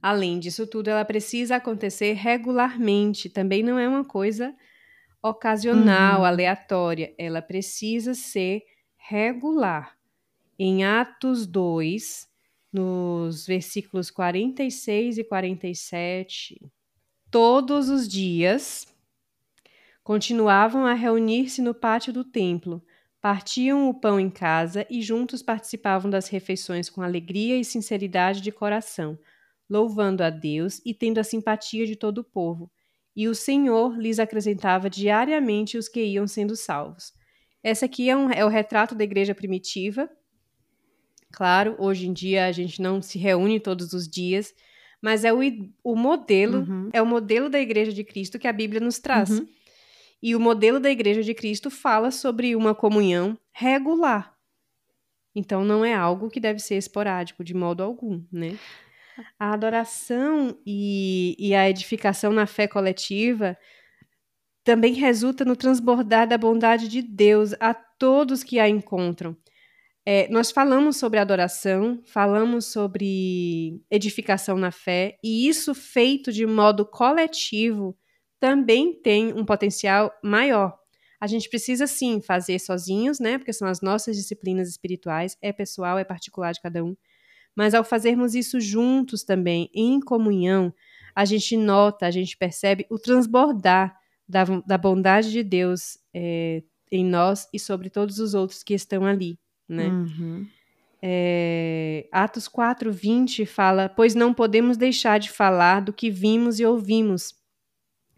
além disso tudo, ela precisa acontecer regularmente, também não é uma coisa ocasional, uhum. aleatória, ela precisa ser regular. Em Atos 2, nos versículos 46 e 47, todos os dias continuavam a reunir-se no pátio do templo, partiam o pão em casa e juntos participavam das refeições com alegria e sinceridade de coração, louvando a Deus e tendo a simpatia de todo o povo. E o Senhor lhes acrescentava diariamente os que iam sendo salvos. Essa aqui é, um, é o retrato da igreja primitiva. Claro, hoje em dia a gente não se reúne todos os dias, mas é o, o modelo, uhum. é o modelo da Igreja de Cristo que a Bíblia nos traz. Uhum. E o modelo da Igreja de Cristo fala sobre uma comunhão regular. Então não é algo que deve ser esporádico de modo algum, né? A adoração e, e a edificação na fé coletiva também resulta no transbordar da bondade de Deus a todos que a encontram. É, nós falamos sobre adoração, falamos sobre edificação na fé, e isso feito de modo coletivo também tem um potencial maior. A gente precisa sim fazer sozinhos, né? Porque são as nossas disciplinas espirituais, é pessoal, é particular de cada um. Mas ao fazermos isso juntos também, em comunhão, a gente nota, a gente percebe o transbordar da, da bondade de Deus é, em nós e sobre todos os outros que estão ali né? Uhum. É, Atos 4, 20 fala: Pois não podemos deixar de falar do que vimos e ouvimos.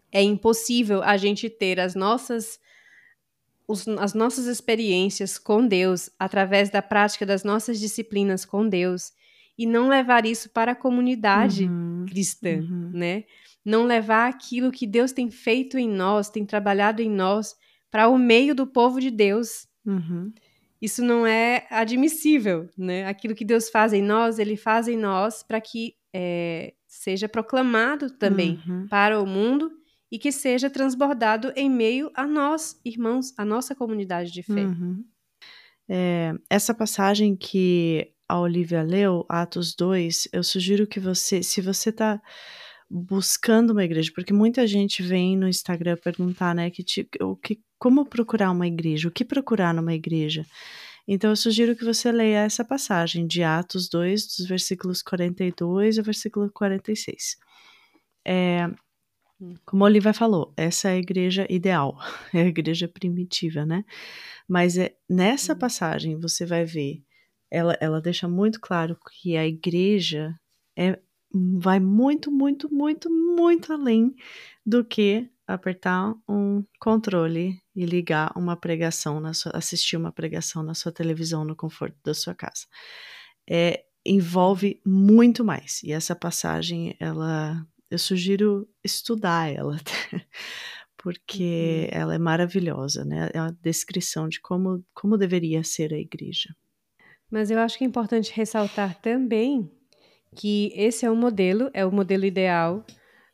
É impossível a gente ter as nossas, os, as nossas experiências com Deus através da prática das nossas disciplinas com Deus e não levar isso para a comunidade uhum, cristã, uhum. né? Não levar aquilo que Deus tem feito em nós, tem trabalhado em nós, para o meio do povo de Deus. Uhum isso não é admissível, né? Aquilo que Deus faz em nós, Ele faz em nós para que é, seja proclamado também uhum. para o mundo e que seja transbordado em meio a nós, irmãos, a nossa comunidade de fé. Uhum. É, essa passagem que a Olivia leu, Atos 2, eu sugiro que você, se você está buscando uma igreja, porque muita gente vem no Instagram perguntar, né, que, o que, como procurar uma igreja, o que procurar numa igreja. Então eu sugiro que você leia essa passagem de Atos 2, dos versículos 42 ao versículo 46. É, hum. como a Olivia falou, essa é a igreja ideal, é a igreja primitiva, né? Mas é, nessa uhum. passagem você vai ver, ela, ela deixa muito claro que a igreja é, vai muito, muito, muito, muito além do que apertar um controle e ligar uma pregação, na sua, assistir uma pregação na sua televisão no conforto da sua casa. É, envolve muito mais. E essa passagem, ela, eu sugiro estudar ela, porque uhum. ela é maravilhosa, né? É uma descrição de como, como deveria ser a igreja. Mas eu acho que é importante ressaltar também que esse é o modelo, é o modelo ideal,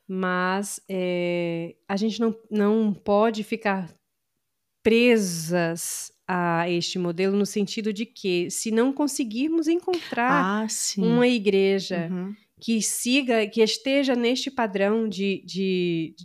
mas é, a gente não, não pode ficar presas a este modelo no sentido de que se não conseguirmos encontrar ah, uma igreja uhum. que siga, que esteja neste padrão de, de,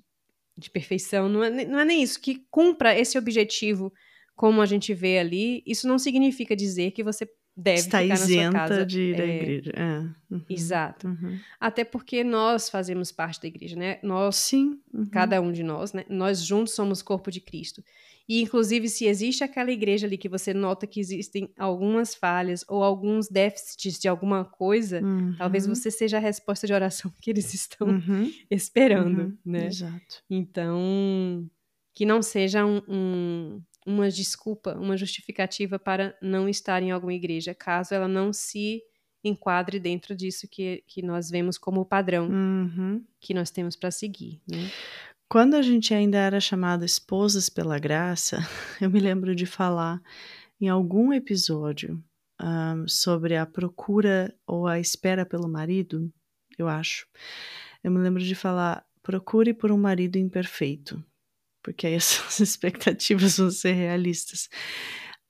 de perfeição, não é, não é nem isso, que cumpra esse objetivo como a gente vê ali, isso não significa dizer que você deve Está ficar isenta na sua casa. de ir à é, igreja. É. Uhum. Exato. Uhum. Até porque nós fazemos parte da igreja, né? Nós, Sim. Uhum. cada um de nós, né? Nós juntos somos corpo de Cristo. E, inclusive, se existe aquela igreja ali que você nota que existem algumas falhas ou alguns déficits de alguma coisa, uhum. talvez você seja a resposta de oração que eles estão uhum. esperando, uhum. né? Exato. Então, que não seja um, um, uma desculpa, uma justificativa para não estar em alguma igreja, caso ela não se enquadre dentro disso que, que nós vemos como padrão uhum. que nós temos para seguir, né? Quando a gente ainda era chamada Esposas pela Graça, eu me lembro de falar em algum episódio um, sobre a procura ou a espera pelo marido, eu acho. Eu me lembro de falar: procure por um marido imperfeito, porque aí as expectativas vão ser realistas.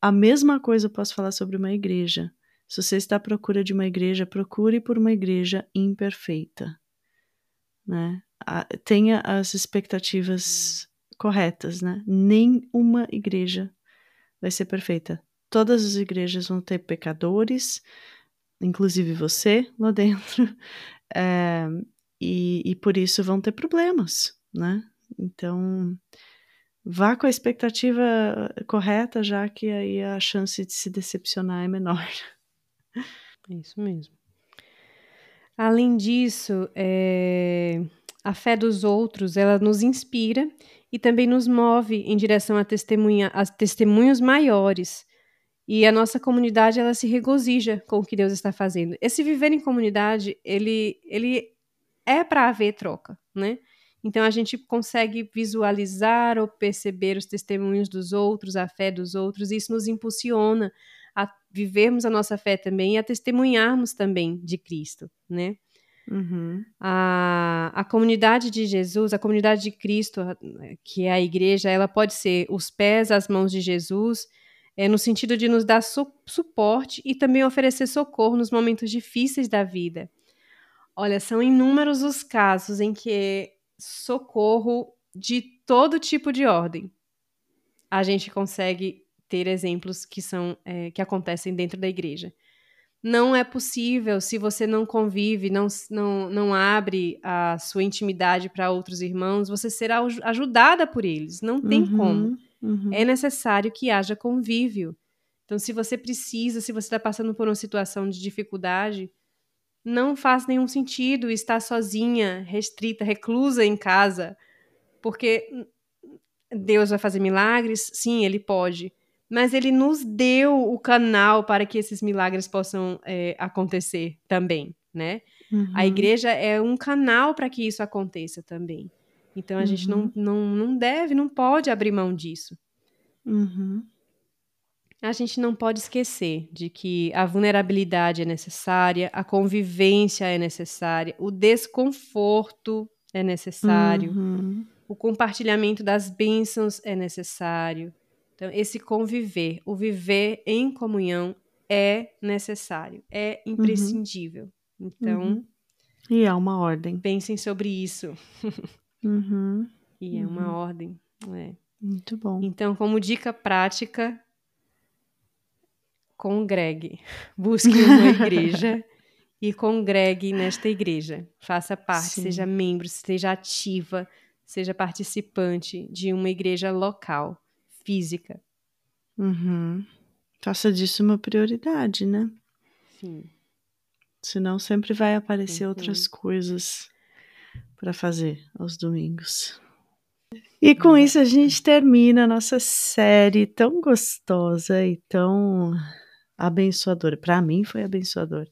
A mesma coisa eu posso falar sobre uma igreja. Se você está à procura de uma igreja, procure por uma igreja imperfeita. Né? tenha as expectativas corretas, né? Nenhuma igreja vai ser perfeita. Todas as igrejas vão ter pecadores, inclusive você lá dentro, é, e, e por isso vão ter problemas, né? Então, vá com a expectativa correta, já que aí a chance de se decepcionar é menor. É isso mesmo. Além disso, é, a fé dos outros, ela nos inspira e também nos move em direção a, testemunha, a testemunhos maiores. E a nossa comunidade, ela se regozija com o que Deus está fazendo. Esse viver em comunidade, ele, ele é para haver troca, né? Então a gente consegue visualizar ou perceber os testemunhos dos outros, a fé dos outros, e isso nos impulsiona a vivermos a nossa fé também e a testemunharmos também de Cristo, né? Uhum. A, a comunidade de Jesus, a comunidade de Cristo, que é a igreja, ela pode ser os pés, as mãos de Jesus, é, no sentido de nos dar su suporte e também oferecer socorro nos momentos difíceis da vida. Olha, são inúmeros os casos em que socorro de todo tipo de ordem a gente consegue ter exemplos que são é, que acontecem dentro da igreja não é possível se você não convive, não, não, não abre a sua intimidade para outros irmãos, você será ajudada por eles. Não tem uhum, como. Uhum. É necessário que haja convívio. Então, se você precisa, se você está passando por uma situação de dificuldade, não faz nenhum sentido estar sozinha, restrita, reclusa em casa, porque Deus vai fazer milagres? Sim, ele pode mas ele nos deu o canal para que esses milagres possam é, acontecer também, né? Uhum. A igreja é um canal para que isso aconteça também. Então a uhum. gente não, uhum. não, não deve, não pode abrir mão disso. Uhum. A gente não pode esquecer de que a vulnerabilidade é necessária, a convivência é necessária, o desconforto é necessário, uhum. o compartilhamento das bênçãos é necessário, Então, esse conviver, o viver em comunhão é necessário, é Uhum. imprescindível. Então, Uhum. E é uma ordem. pensem sobre isso. Uhum. E é uma Uhum. ordem. é. Muito bom. Então, como dica prática, congregue. Busque uma igreja e congregue nesta igreja. Faça parte, Sim. seja membro, esteja ativa, seja participante de uma igreja local, física. Uhum. Faça disso uma prioridade, né? Sim. Senão sempre vai aparecer Uhum. outras coisas para fazer aos domingos. E com isso a gente termina a nossa série tão gostosa e tão abençoadora. Para mim foi abençoador.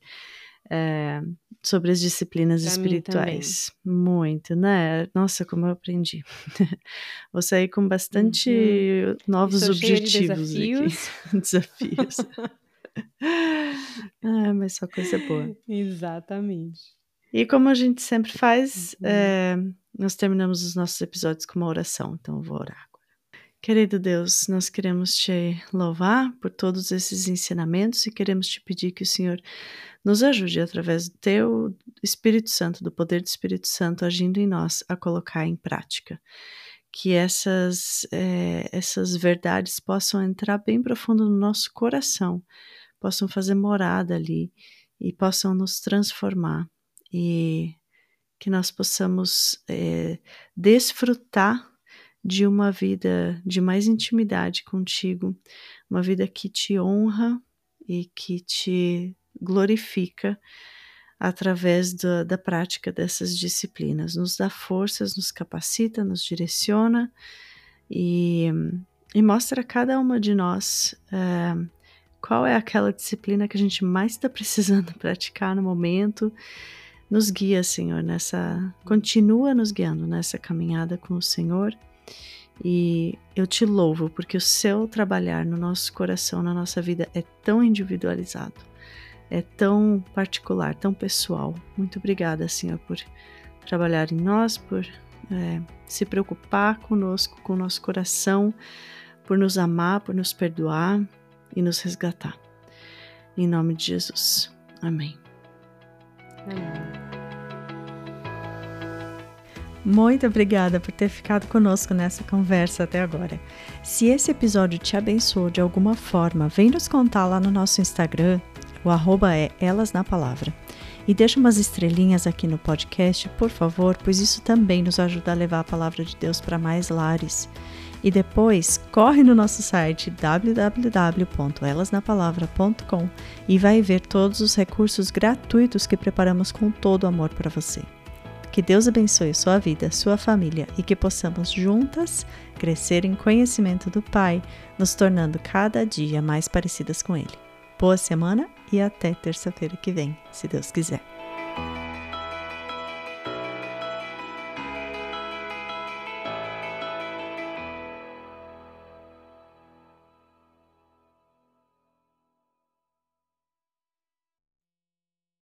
É, sobre as disciplinas Pra espirituais. Muito, né? Nossa, como eu aprendi. Vou sair com bastante novos Estou cheia de objetivos desafios. aqui. desafios. ah, mas só coisa boa. Exatamente. E como a gente sempre faz, Uhum. é, nós terminamos os nossos episódios com uma oração, então eu vou orar. Querido Deus, nós queremos te louvar por todos esses ensinamentos e queremos te pedir que o Senhor nos ajude através do teu Espírito Santo, do poder do Espírito Santo agindo em nós, a colocar em prática. Que essas, é, essas verdades possam entrar bem profundo no nosso coração, possam fazer morada ali e possam nos transformar e que nós possamos é, desfrutar de uma vida de mais intimidade contigo, uma vida que te honra e que te glorifica através da, da prática dessas disciplinas. Nos dá forças, nos capacita, nos direciona e, e mostra a cada uma de nós é, qual é aquela disciplina que a gente mais está precisando praticar no momento. Nos guia, Senhor, nessa. Continua nos guiando nessa caminhada com o Senhor. E eu te louvo porque o seu trabalhar no nosso coração, na nossa vida, é tão individualizado, é tão particular, tão pessoal. Muito obrigada, Senhor, por trabalhar em nós, por é, se preocupar conosco, com o nosso coração, por nos amar, por nos perdoar e nos resgatar. Em nome de Jesus. Amém. Amém. Muito obrigada por ter ficado conosco nessa conversa até agora. Se esse episódio te abençoou de alguma forma, vem nos contar lá no nosso Instagram, o arroba é Elas na Palavra. E deixa umas estrelinhas aqui no podcast, por favor, pois isso também nos ajuda a levar a palavra de Deus para mais lares. E depois, corre no nosso site www.elasnapalavra.com e vai ver todos os recursos gratuitos que preparamos com todo amor para você. Que Deus abençoe sua vida, sua família e que possamos juntas crescer em conhecimento do Pai, nos tornando cada dia mais parecidas com Ele. Boa semana e até terça-feira que vem, se Deus quiser.